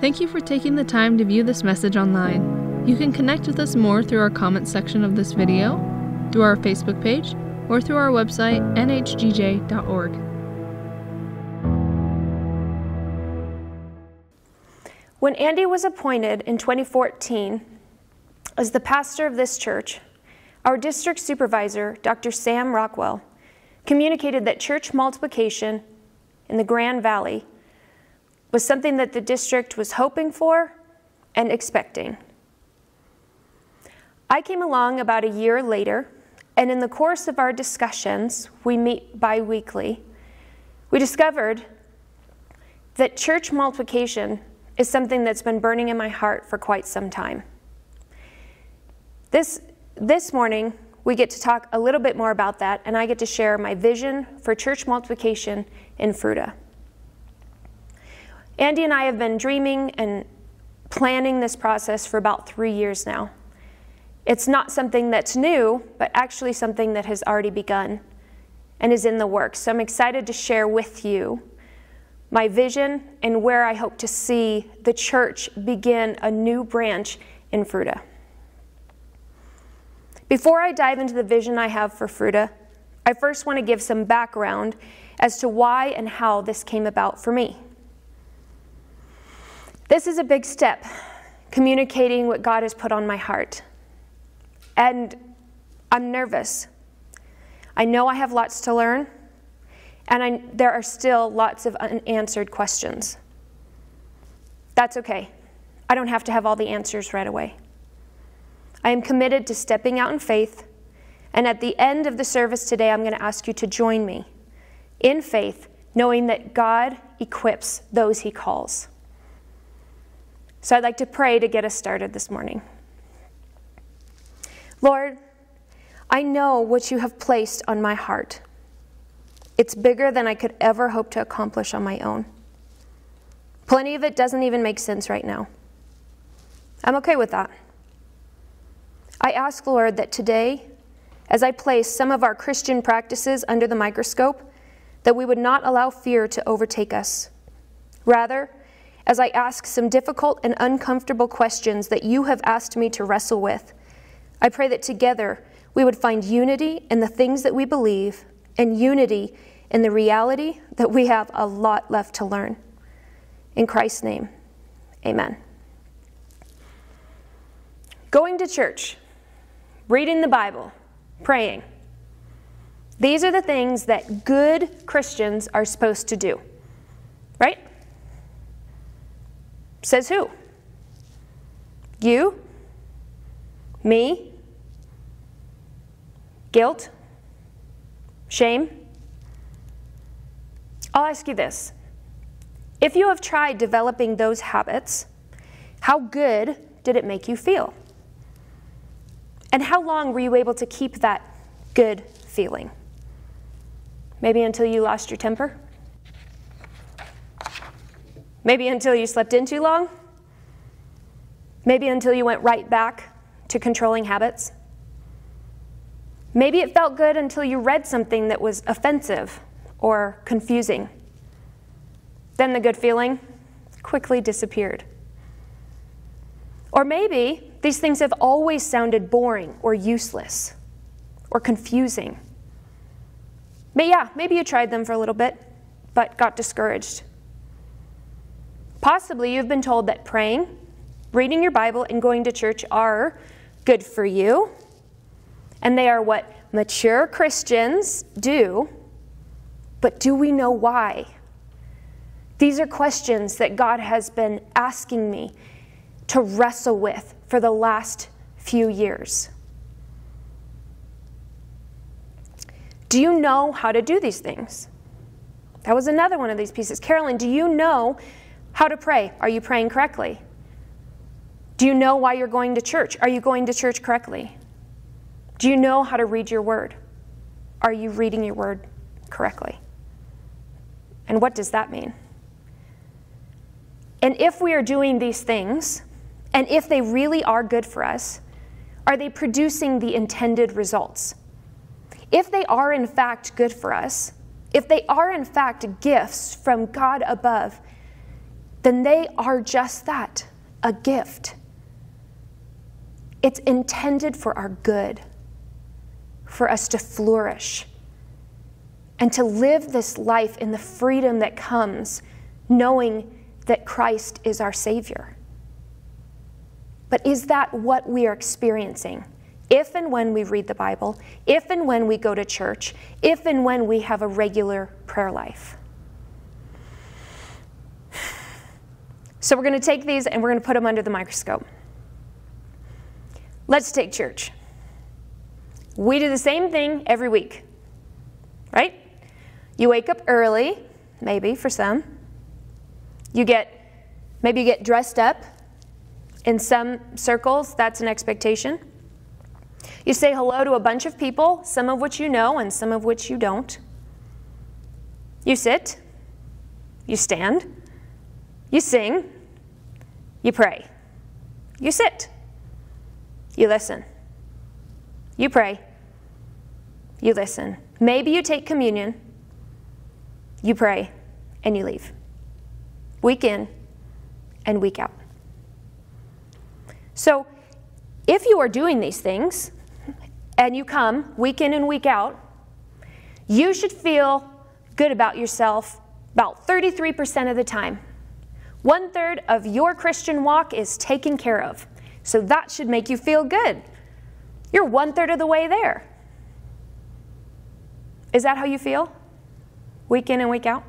Thank you for taking the time to view this message online. You can connect with us more through our comments section of this video, through our Facebook page, or through our website, nhgj.org. When Andy was appointed in 2014 as the pastor of this church, our district supervisor, Dr. Sam Rockwell, communicated that church multiplication in the Grand Valley was something that the district was hoping for and expecting. I came along about a year later, and in the course of our discussions, we meet bi weekly, we discovered that church multiplication is something that's been burning in my heart for quite some time. This, this morning, we get to talk a little bit more about that, and I get to share my vision for church multiplication in Fruita. Andy and I have been dreaming and planning this process for about three years now. It's not something that's new, but actually something that has already begun and is in the works. So I'm excited to share with you my vision and where I hope to see the church begin a new branch in Fruita. Before I dive into the vision I have for Fruita, I first want to give some background as to why and how this came about for me. This is a big step, communicating what God has put on my heart. And I'm nervous. I know I have lots to learn, and I, there are still lots of unanswered questions. That's okay. I don't have to have all the answers right away. I am committed to stepping out in faith, and at the end of the service today, I'm going to ask you to join me in faith, knowing that God equips those he calls. So I'd like to pray to get us started this morning. Lord, I know what you have placed on my heart. It's bigger than I could ever hope to accomplish on my own. Plenty of it doesn't even make sense right now. I'm okay with that. I ask, Lord, that today, as I place some of our Christian practices under the microscope, that we would not allow fear to overtake us. Rather, as I ask some difficult and uncomfortable questions that you have asked me to wrestle with, I pray that together we would find unity in the things that we believe and unity in the reality that we have a lot left to learn. In Christ's name, amen. Going to church, reading the Bible, praying. These are the things that good Christians are supposed to do, right? Says who? You? Me? Guilt? Shame? I'll ask you this. If you have tried developing those habits, how good did it make you feel? And how long were you able to keep that good feeling? Maybe until you lost your temper? Maybe until you slept in too long? Maybe until you went right back to controlling habits? Maybe it felt good until you read something that was offensive or confusing. Then the good feeling quickly disappeared. Or maybe these things have always sounded boring or useless or confusing. But yeah, maybe you tried them for a little bit, but got discouraged. Possibly you've been told that praying, reading your Bible, and going to church are good for you, and they are what mature Christians do, but do we know why? These are questions that God has been asking me to wrestle with for the last few years. Do you know how to do these things? That was another one of these pieces. Carolyn, do you know how to pray. Are you praying correctly? Do you know why you're going to church? Are you going to church correctly? Do you know how to read your word? Are you reading your word correctly? And what does that mean? And if we are doing these things, and if they really are good for us, are they producing the intended results? If they are in fact good for us, if they are in fact gifts from God above, then they are just that a gift. It's intended for our good, for us to flourish, and to live this life in the freedom that comes knowing that Christ is our Savior. But is that what we are experiencing? If and when we read the Bible, if and when we go to church, if and when we have a regular prayer life. So we're going to take these and we're going to put them under the microscope. Let's take church. We do the same thing every week, right? You wake up early, maybe for some. You get, maybe you get dressed up. In some circles, that's an expectation. You say hello to a bunch of people, some of which you know and some of which you don't. You sit, you stand, you sing, you pray, you sit, you listen, you pray, you listen. Maybe you take communion, you pray, and you leave. Week in and week out. So, if you are doing these things and you come week in and week out, you should feel good about yourself about 33% of the time. One third of your Christian walk is taken care of. So that should make you feel good. You're one third of the way there. Is that how you feel? Week in and week out?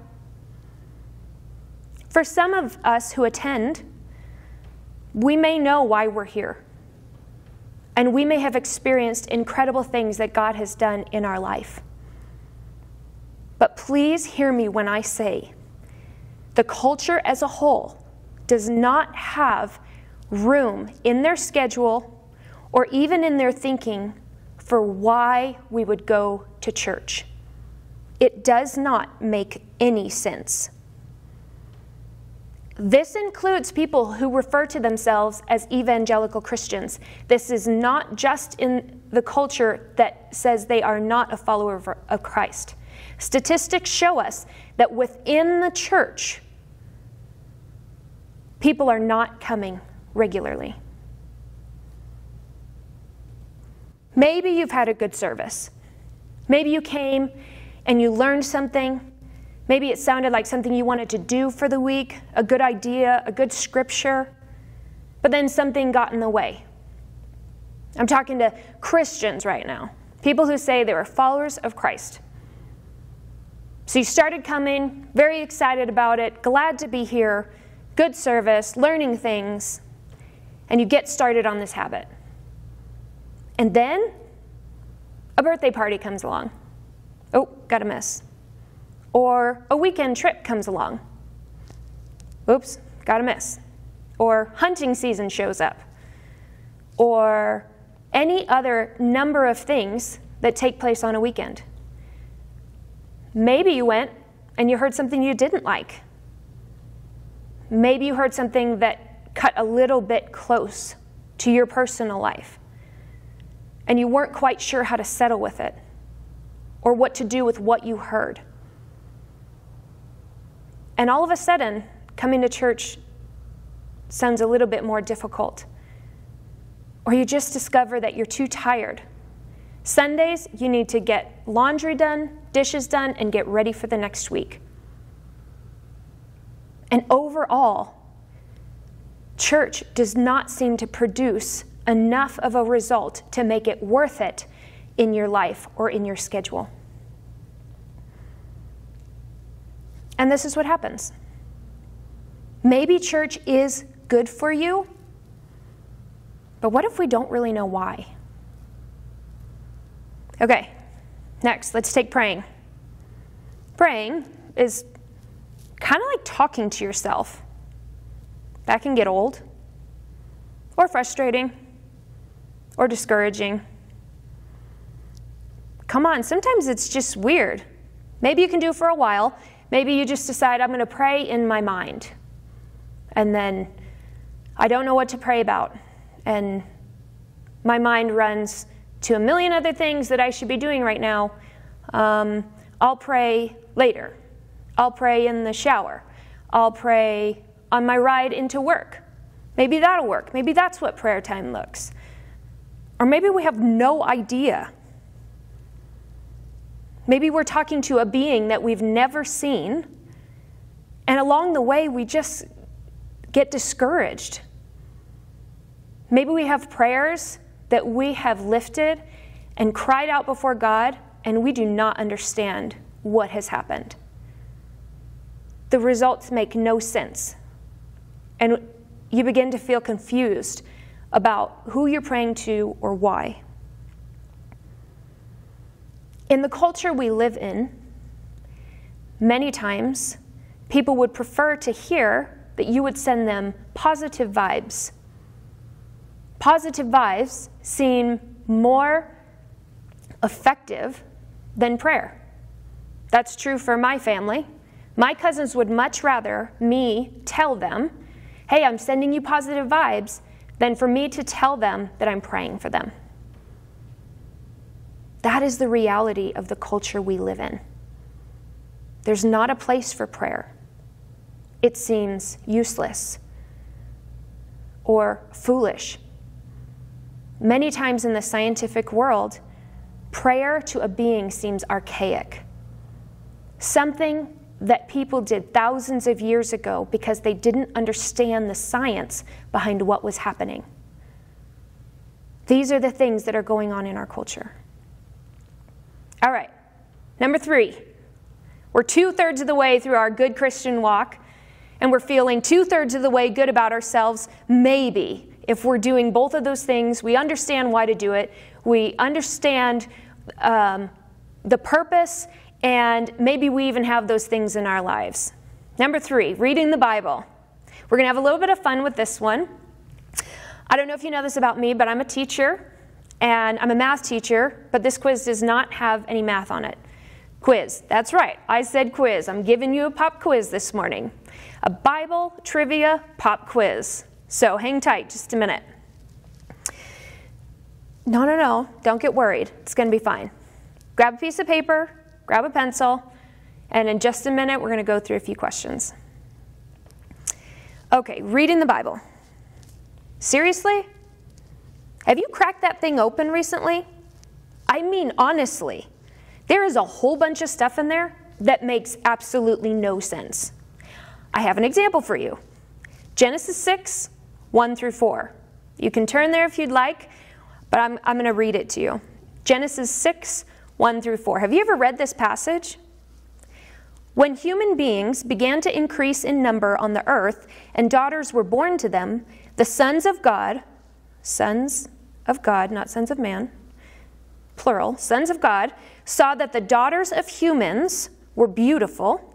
For some of us who attend, we may know why we're here. And we may have experienced incredible things that God has done in our life. But please hear me when I say the culture as a whole does not have room in their schedule or even in their thinking for why we would go to church. It does not make any sense. This includes people who refer to themselves as evangelical Christians. This is not just in the culture that says they are not a follower of Christ. Statistics show us that within the church, people are not coming regularly. Maybe you've had a good service. Maybe you came and you learned something Maybe it sounded like something you wanted to do for the week, a good idea, a good scripture, but then something got in the way. I'm talking to Christians right now, people who say they were followers of Christ. So you started coming, very excited about it, glad to be here, good service, learning things, and you get started on this habit. And then a birthday party comes along. Oh, got a miss. Or a weekend trip comes along. Oops, got a miss. Or hunting season shows up. Or any other number of things that take place on a weekend. Maybe you went and you heard something you didn't like. Maybe you heard something that cut a little bit close to your personal life. And you weren't quite sure how to settle with it or what to do with what you heard. And all of a sudden, coming to church sounds a little bit more difficult. Or you just discover that you're too tired. Sundays, you need to get laundry done, dishes done, and get ready for the next week. And overall, church does not seem to produce enough of a result to make it worth it in your life or in your schedule. And this is what happens. Maybe church is good for you, but what if we don't really know why? Okay, next, let's take praying. Praying is kind of like talking to yourself. That can get old, or frustrating, or discouraging. Come on, sometimes it's just weird. Maybe you can do it for a while, Maybe you just decide, I'm going to pray in my mind. And then I don't know what to pray about. And my mind runs to a million other things that I should be doing right now. Um, I'll pray later. I'll pray in the shower. I'll pray on my ride into work. Maybe that'll work. Maybe that's what prayer time looks. Or maybe we have no idea. Maybe we're talking to a being that we've never seen, and along the way, we just get discouraged. Maybe we have prayers that we have lifted and cried out before God, and we do not understand what has happened. The results make no sense. And you begin to feel confused about who you're praying to or why. In the culture we live in, many times people would prefer to hear that you would send them positive vibes. Positive vibes seem more effective than prayer. That's true for my family. My cousins would much rather me tell them, hey, I'm sending you positive vibes, than for me to tell them that I'm praying for them. That is the reality of the culture we live in. There's not a place for prayer. It seems useless or foolish. Many times in the scientific world, prayer to a being seems archaic. Something that people did thousands of years ago because they didn't understand the science behind what was happening. These are the things that are going on in our culture. All right, number three. We're two thirds of the way through our good Christian walk, and we're feeling two thirds of the way good about ourselves, maybe. If we're doing both of those things, we understand why to do it, we understand um, the purpose, and maybe we even have those things in our lives. Number three, reading the Bible. We're going to have a little bit of fun with this one. I don't know if you know this about me, but I'm a teacher and I'm a math teacher, but this quiz does not have any math on it. Quiz, that's right, I said quiz. I'm giving you a pop quiz this morning. A Bible trivia pop quiz. So hang tight just a minute. No, no, no, don't get worried. It's going to be fine. Grab a piece of paper, grab a pencil, and in just a minute, we're going to go through a few questions. Okay, reading the Bible. Seriously? Have you cracked that thing open recently? I mean, honestly, there is a whole bunch of stuff in there that makes absolutely no sense. I have an example for you Genesis 6, 1 through 4. You can turn there if you'd like but I'm, I'm going to read it to you. Genesis 6, 1 through 4. Have you ever read this passage? When human beings began to increase in number on the earth and daughters were born to them, the sons of God, sons of God, not sons of man, plural, sons of God, saw that the daughters of humans were beautiful,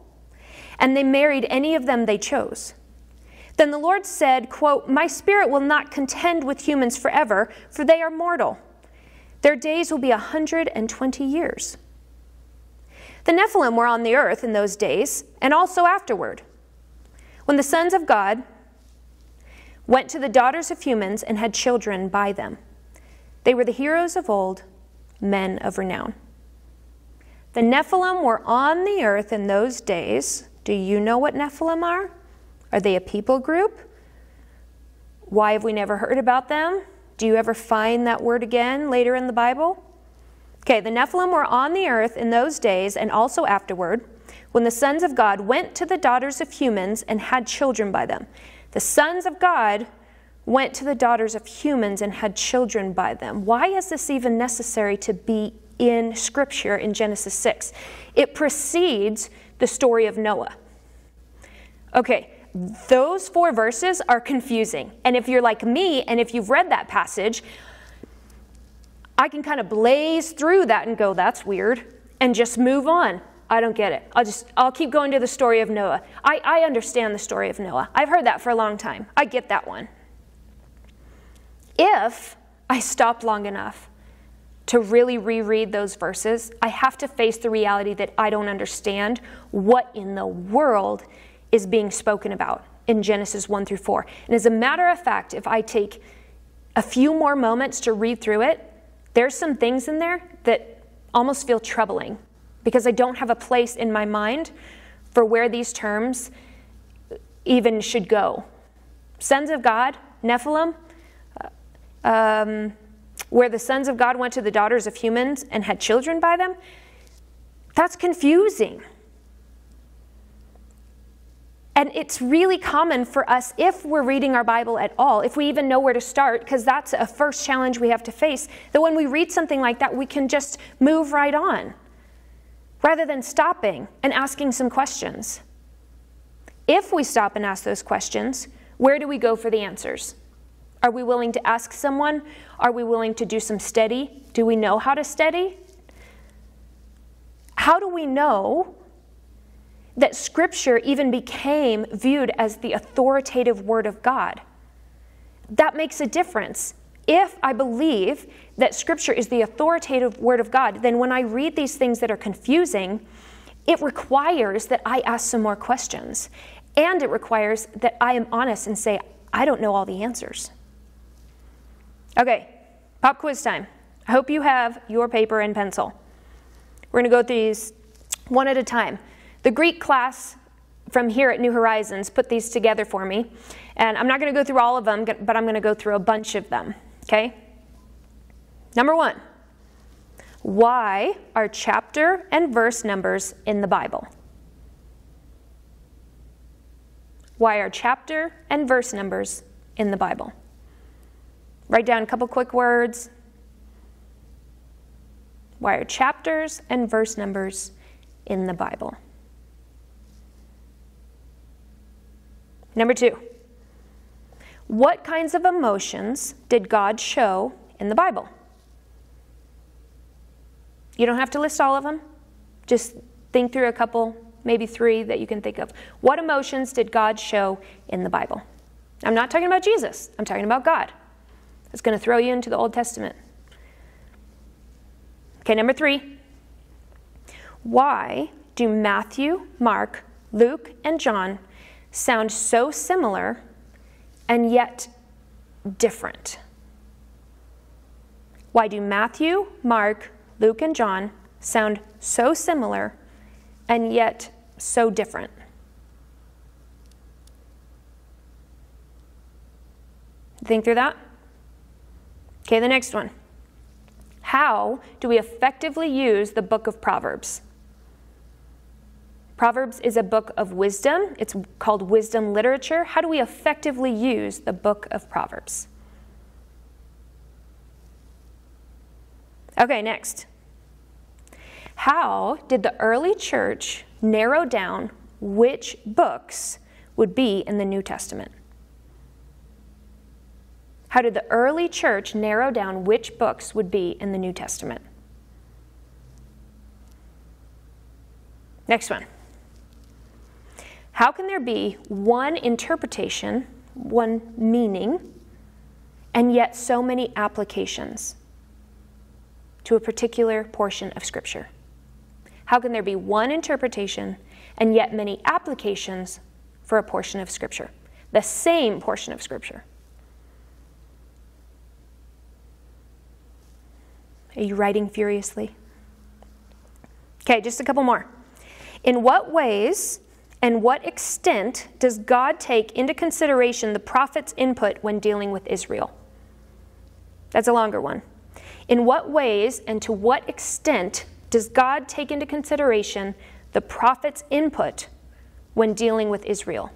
and they married any of them they chose. Then the Lord said, quote, My spirit will not contend with humans forever, for they are mortal. Their days will be a 120 years. The Nephilim were on the earth in those days, and also afterward. When the sons of God went to the daughters of humans and had children by them, they were the heroes of old, men of renown. The Nephilim were on the earth in those days. Do you know what Nephilim are? Are they a people group? Why have we never heard about them? Do you ever find that word again later in the Bible? Okay, the Nephilim were on the earth in those days and also afterward when the sons of God went to the daughters of humans and had children by them. The sons of God went to the daughters of humans and had children by them. Why is this even necessary to be in Scripture in Genesis 6? It precedes the story of Noah. Okay, those four verses are confusing. And if you're like me and if you've read that passage, I can kind of blaze through that and go, that's weird, and just move on. I don't get it. I'll just I'll keep going to the story of Noah. I, I understand the story of Noah. I've heard that for a long time. I get that one. If I stop long enough to really reread those verses, I have to face the reality that I don't understand what in the world is being spoken about in Genesis 1 through 4. And as a matter of fact, if I take a few more moments to read through it, there's some things in there that almost feel troubling because I don't have a place in my mind for where these terms even should go. Sons of God, Nephilim, uh, um, where the sons of God went to the daughters of humans and had children by them, that's confusing. And it's really common for us, if we're reading our Bible at all, if we even know where to start, because that's a first challenge we have to face, that when we read something like that, we can just move right on rather than stopping and asking some questions. If we stop and ask those questions, where do we go for the answers? Are we willing to ask someone? Are we willing to do some study? Do we know how to study? How do we know that Scripture even became viewed as the authoritative Word of God. That makes a difference. If I believe that Scripture is the authoritative Word of God, then when I read these things that are confusing, it requires that I ask some more questions. And it requires that I am honest and say, I don't know all the answers. Okay, pop quiz time. I hope you have your paper and pencil. We're going to go through these one at a time. The Greek class from here at New Horizons put these together for me. And I'm not going to go through all of them, but I'm going to go through a bunch of them. Okay? Number one Why are chapter and verse numbers in the Bible? Why are chapter and verse numbers in the Bible? Write down a couple quick words. Why are chapters and verse numbers in the Bible? Number two, what kinds of emotions did God show in the Bible? You don't have to list all of them. Just think through a couple, maybe three that you can think of. What emotions did God show in the Bible? I'm not talking about Jesus, I'm talking about God. It's going to throw you into the Old Testament. Okay, number three. Why do Matthew, Mark, Luke, and John sound so similar and yet different? Why do Matthew, Mark, Luke, and John sound so similar and yet so different? Think through that. Okay, the next one. How do we effectively use the book of Proverbs? Proverbs is a book of wisdom. It's called wisdom literature. How do we effectively use the book of Proverbs? Okay, next. How did the early church narrow down which books would be in the New Testament? How did the early church narrow down which books would be in the New Testament? Next one. How can there be one interpretation, one meaning, and yet so many applications to a particular portion of Scripture? How can there be one interpretation and yet many applications for a portion of Scripture? The same portion of Scripture. Are you writing furiously? Okay, just a couple more. In what ways and what extent does God take into consideration the prophet's input when dealing with Israel? That's a longer one. In what ways and to what extent does God take into consideration the prophet's input when dealing with Israel?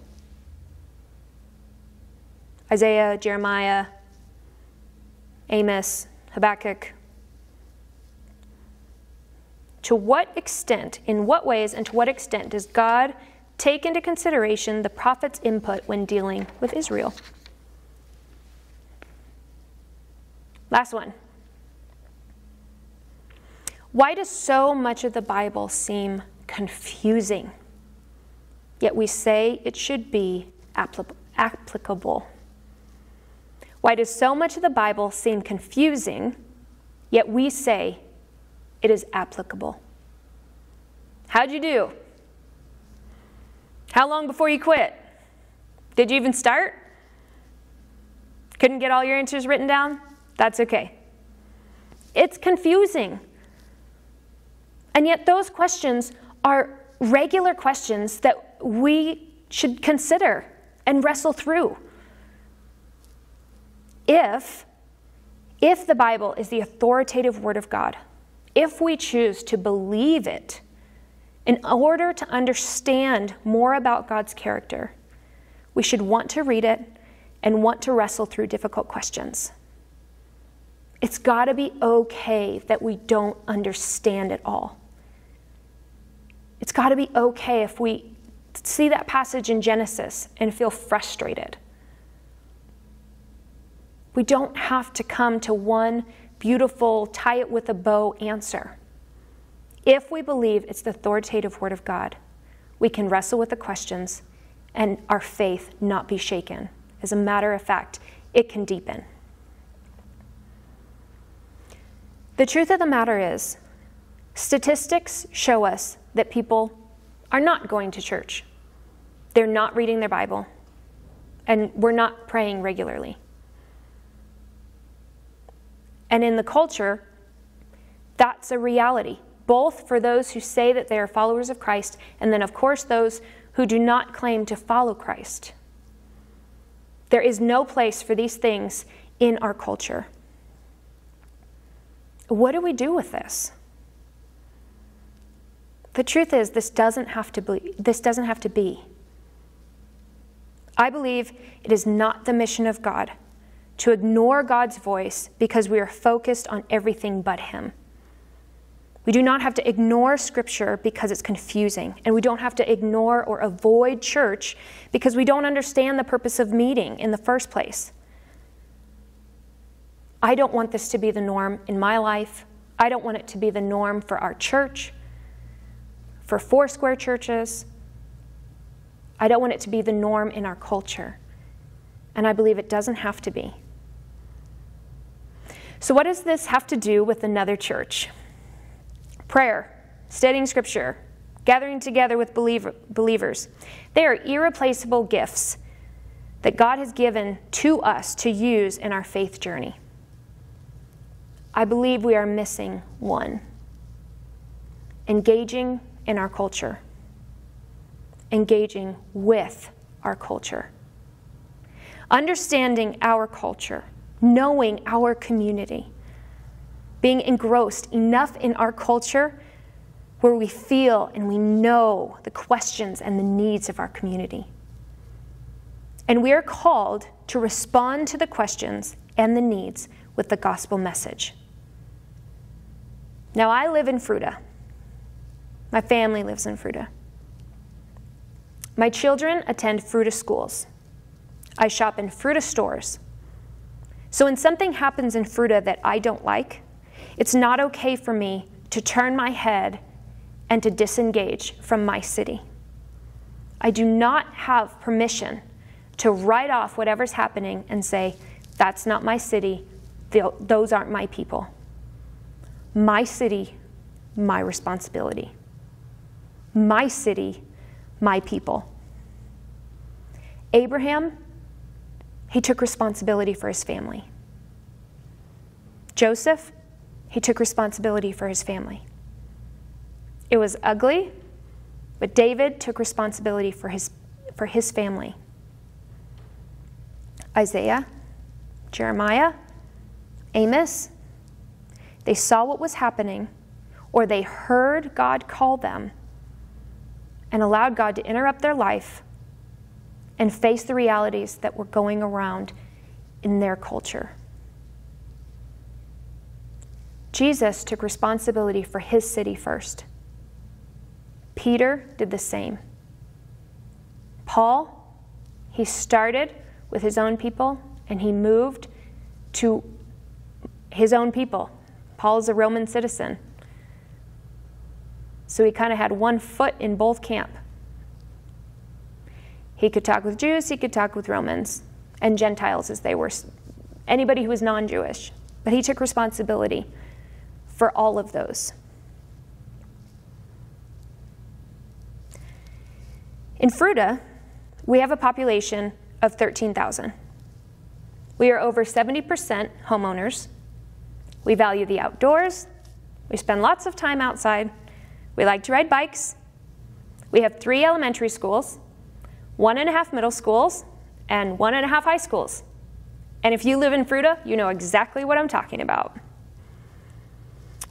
Isaiah, Jeremiah, Amos, Habakkuk. To what extent, in what ways, and to what extent does God take into consideration the prophet's input when dealing with Israel. Last one. Why does so much of the Bible seem confusing? Yet we say it should be applicable. Why does so much of the Bible seem confusing, yet we say it is applicable? How'd you do? How long before you quit? Did you even start? Couldn't get all your answers written down? That's okay. It's confusing. And yet, those questions are regular questions that we should consider and wrestle through. If if the Bible is the authoritative word of God, if we choose to believe it in order to understand more about God's character, we should want to read it and want to wrestle through difficult questions. It's got to be okay that we don't understand it all. It's got to be okay if we see that passage in Genesis and feel frustrated. We don't have to come to one beautiful, tie it with a bow answer. If we believe it's the authoritative Word of God, we can wrestle with the questions and our faith not be shaken. As a matter of fact, it can deepen. The truth of the matter is, statistics show us that people are not going to church. They're not reading their Bible, and we're not praying regularly. And in the culture, that's a reality, both for those who say that they are followers of Christ, and then, of course, those who do not claim to follow Christ. There is no place for these things in our culture. What do we do with this? The truth is this doesn't have to be this doesn't have to be. I believe it is not the mission of God to ignore God's voice because we are focused on everything but Him. We do not have to ignore Scripture because it's confusing, and we don't have to ignore or avoid church because we don't understand the purpose of meeting in the first place. I don't want this to be the norm in my life. I don't want it to be the norm for our church, for Foursquare churches. I don't want it to be the norm in our culture. And I believe it doesn't have to be. So, what does this have to do with another church? Prayer, studying scripture, gathering together with believer, believers. They are irreplaceable gifts that God has given to us to use in our faith journey. I believe we are missing one. Engaging in our culture, engaging with our culture, understanding our culture. Knowing our community, being engrossed enough in our culture where we feel and we know the questions and the needs of our community. And we are called to respond to the questions and the needs with the gospel message. Now, I live in Fruita. My family lives in Fruita. My children attend Fruita schools. I shop in Fruita stores. So when something happens in Fruita that I don't like, it's not okay for me to turn my head and to disengage from my city. I do not have permission to write off whatever's happening and say, that's not my city, those aren't my people. My city, my responsibility. My city, my people. Abraham he took responsibility for his family. Joseph, he took responsibility for his family. It was ugly, but David took responsibility for his, for his family. Isaiah, Jeremiah, Amos, they saw what was happening, or they heard God call them and allowed God to interrupt their life and face the realities that were going around in their culture. Jesus took responsibility for his city first. Peter did the same. Paul, he started with his own people and he moved to his own people. Paul is a Roman citizen. So he kind of had one foot in both camp. He could talk with Jews, he could talk with Romans and Gentiles as they were, anybody who was non Jewish. But he took responsibility for all of those. In Fruita, we have a population of 13,000. We are over 70% homeowners. We value the outdoors. We spend lots of time outside. We like to ride bikes. We have three elementary schools one and a half middle schools, and one and a half high schools. And if you live in Fruita, you know exactly what I'm talking about.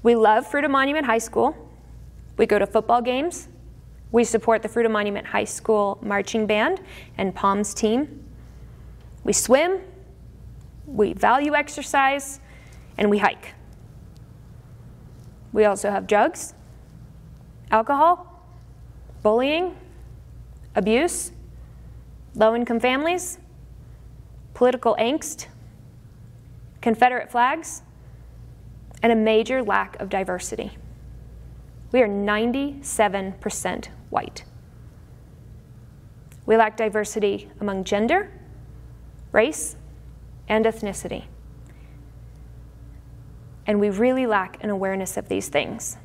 We love Fruita Monument High School. We go to football games. We support the Fruita Monument High School marching band and Palms team. We swim, we value exercise, and we hike. We also have drugs, alcohol, bullying, abuse, low income families, political angst, Confederate flags, and a major lack of diversity. We are 97% white. We lack diversity among gender, race, and ethnicity. And we really lack an awareness of these things.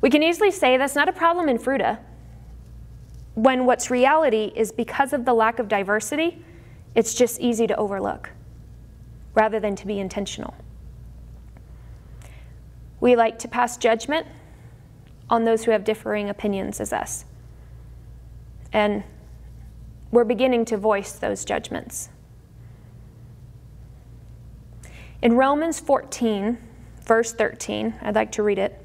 We can easily say that's not a problem in Fruita, when what's reality is because of the lack of diversity, it's just easy to overlook rather than to be intentional. We like to pass judgment on those who have differing opinions as us. And we're beginning to voice those judgments. In Romans 14, verse 13, I'd like to read it.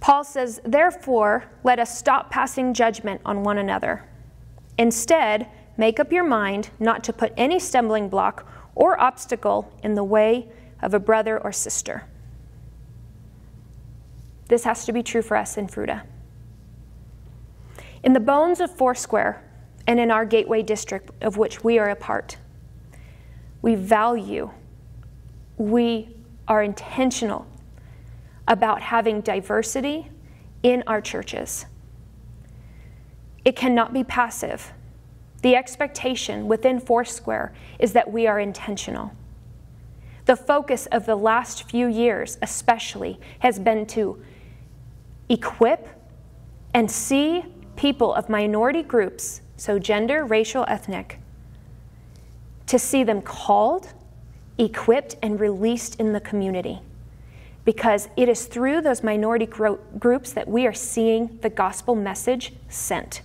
Paul says, Therefore, let us stop passing judgment on one another. Instead, make up your mind not to put any stumbling block or obstacle in the way of a brother or sister. This has to be true for us in Fruita. In the bones of Foursquare and in our Gateway District, of which we are a part, we value, we are intentional about having diversity in our churches. It cannot be passive. The expectation within Foursquare is that we are intentional. The focus of the last few years, especially, has been to equip and see people of minority groups, so gender, racial, ethnic, to see them called, equipped, and released in the community because it is through those minority gro- groups that we are seeing the gospel message sent.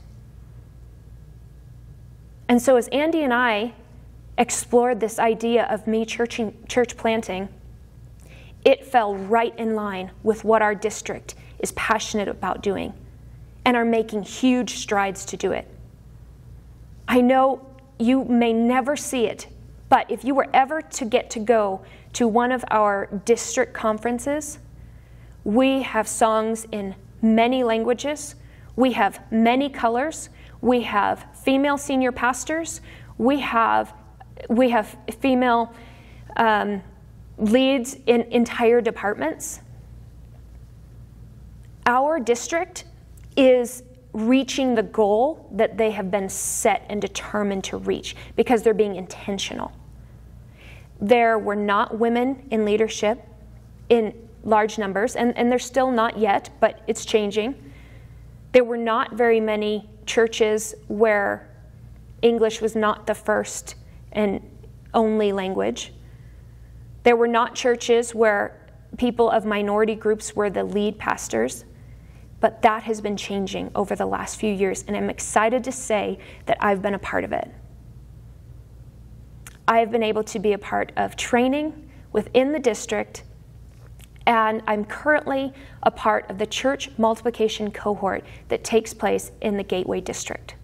And so, as Andy and I explored this idea of me churching, church planting, it fell right in line with what our district is passionate about doing and are making huge strides to do it. I know you may never see it, but if you were ever to get to go to one of our district conferences, we have songs in many languages, we have many colors, we have female senior pastors, we have, we have female um, leads in entire departments. Our district is reaching the goal that they have been set and determined to reach because they're being intentional. There were not women in leadership in large numbers, and, and there's still not yet, but it's changing. There were not very many churches where English was not the first and only language. There were not churches where people of minority groups were the lead pastors, but that has been changing over the last few years, and I'm excited to say that I've been a part of it. I have been able to be a part of training within the district, and I'm currently a part of the church multiplication cohort that takes place in the Gateway District.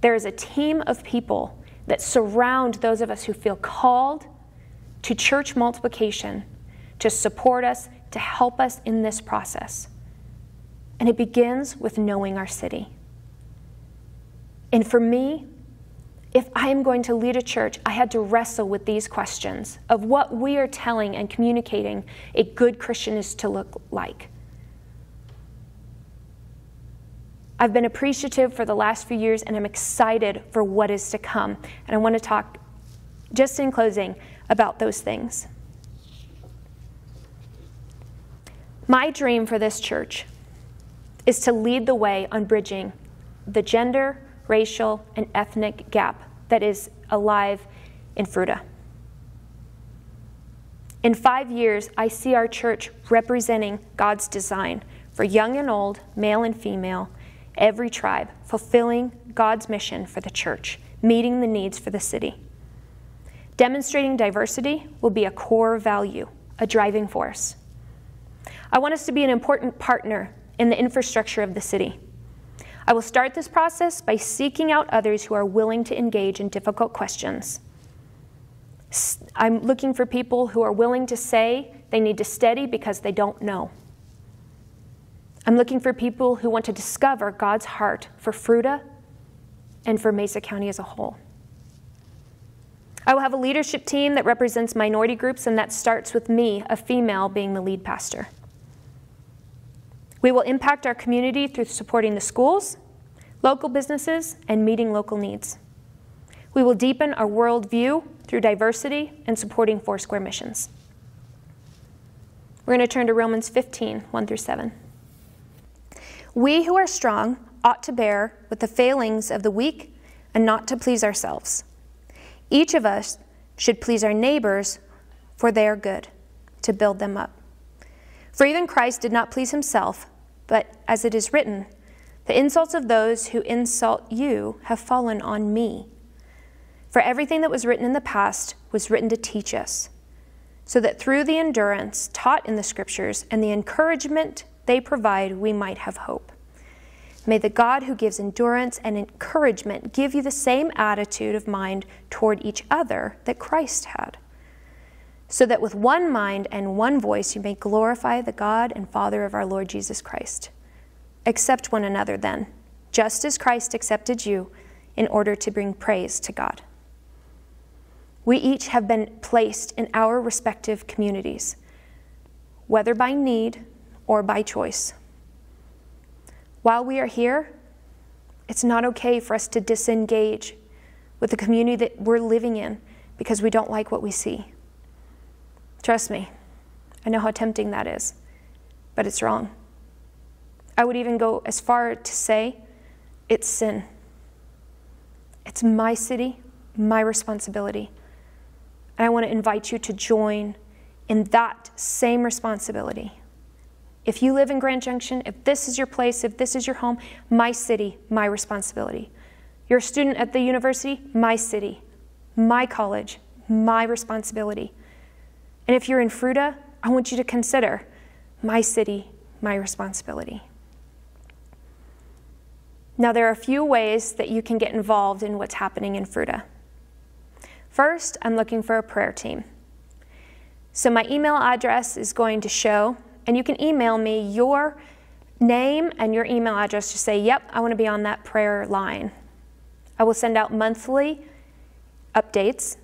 There is a team of people that surround those of us who feel called to church multiplication to support us, to help us in this process. And it begins with knowing our city. And for me, if I am going to lead a church, I had to wrestle with these questions of what we are telling and communicating a good Christian is to look like. I've been appreciative for the last few years and I'm excited for what is to come. And I want to talk, just in closing, about those things. My dream for this church is to lead the way on bridging the gender, racial, and ethnic gap that is alive in Fruita. In five years, I see our church representing God's design for young and old, male and female, every tribe, fulfilling God's mission for the church, meeting the needs for the city. Demonstrating diversity will be a core value, a driving force. I want us to be an important partner in the infrastructure of the city. I will start this process by seeking out others who are willing to engage in difficult questions. I'm looking for people who are willing to say they need to study because they don't know. I'm looking for people who want to discover God's heart for Fruita and for Mesa County as a whole. I will have a leadership team that represents minority groups, and that starts with me, a female, being the lead pastor. We will impact our community through supporting the schools, local businesses, and meeting local needs. We will deepen our worldview through diversity and supporting Foursquare missions. We're going to turn to Romans 15, 1 through 7. We who are strong ought to bear with the failings of the weak and not to please ourselves. Each of us should please our neighbors for their good, to build them up. For even Christ did not please himself, but as it is written, the insults of those who insult you have fallen on me. For everything that was written in the past was written to teach us, so that through the endurance taught in the Scriptures and the encouragement they provide, we might have hope. May the God who gives endurance and encouragement give you the same attitude of mind toward each other that Christ had, so that with one mind and one voice you may glorify the God and Father of our Lord Jesus Christ. Accept one another then, just as Christ accepted you, in order to bring praise to God. We each have been placed in our respective communities, whether by need or by choice. While we are here, it's not okay for us to disengage with the community that we're living in because we don't like what we see. Trust me, I know how tempting that is, but it's wrong. I would even go as far to say it's sin. It's my city, my responsibility. And I want to invite you to join in that same responsibility. If you live in Grand Junction, if this is your place, if this is your home, my city, my responsibility. You're a student at the university, my city, my college, my responsibility. And if you're in Fruita, I want you to consider my city, my responsibility. Now, there are a few ways that you can get involved in what's happening in Fruita. First, I'm looking for a prayer team. So, my email address is going to show and you can email me your name and your email address to say, Yep, I want to be on that prayer line. I will send out monthly updates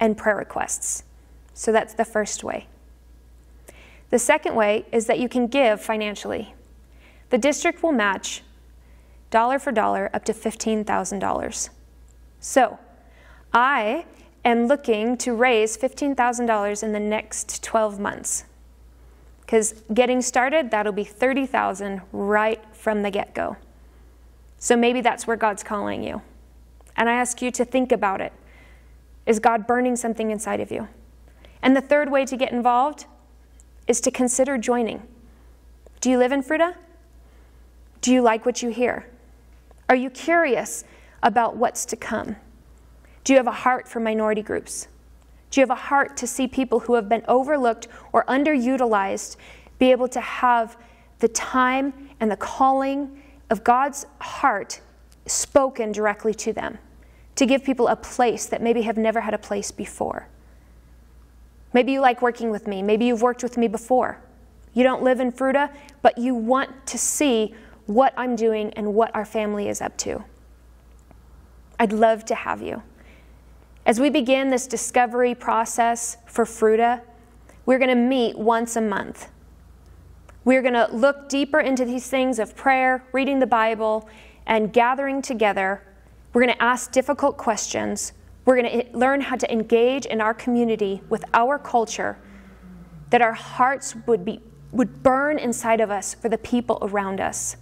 and prayer requests. So that's the first way. The second way is that you can give financially. The district will match dollar for dollar up to $15,000. So I am looking to raise $15,000 in the next 12 months. Because getting started, that'll be 30,000 right from the get-go. So maybe that's where God's calling you. And I ask you to think about it. Is God burning something inside of you? And the third way to get involved is to consider joining. Do you live in Fruita? Do you like what you hear? Are you curious about what's to come? Do you have a heart for minority groups? Do you have a heart to see people who have been overlooked or underutilized be able to have the time and the calling of God's heart spoken directly to them? To give people a place that maybe have never had a place before. Maybe you like working with me. Maybe you've worked with me before. You don't live in Fruita, but you want to see what I'm doing and what our family is up to. I'd love to have you. As we begin this discovery process for Fruita, we're going to meet once a month. We're going to look deeper into these things of prayer, reading the Bible, and gathering together. We're going to ask difficult questions. We're going to learn how to engage in our community with our culture, that our hearts would, be, would burn inside of us for the people around us.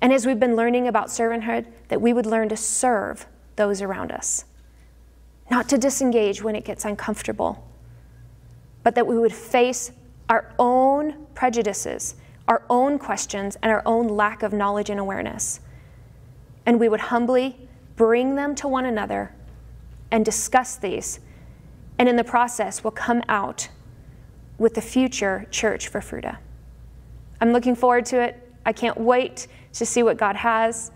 And as we've been learning about servanthood, that we would learn to serve those around us not to disengage when it gets uncomfortable, but that we would face our own prejudices, our own questions, and our own lack of knowledge and awareness. and we would humbly bring them to one another and discuss these. And in the process, we'll come out with the future church for Fruita. I'm looking forward to it. I can't wait to see what God has.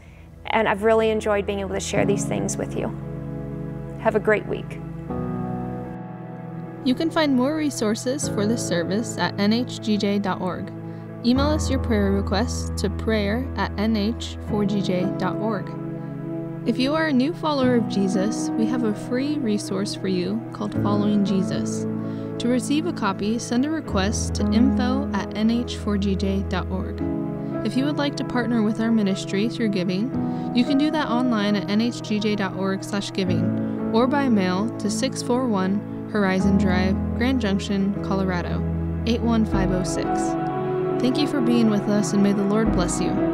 And I've really enjoyed being able to share these things with you. Have a great week. You can find more resources for this service at nhgj.org. Email us your prayer requests to prayer at nh4gj.org. If you are a new follower of Jesus, we have a free resource for you called Following Jesus. To receive a copy, send a request to info at nh4gj.org. If you would like to partner with our ministry through giving, you can do that online at nhgj.org/giving or by mail to 641 Horizon Drive, Grand Junction, Colorado 81506. Thank you for being with us and may the Lord bless you.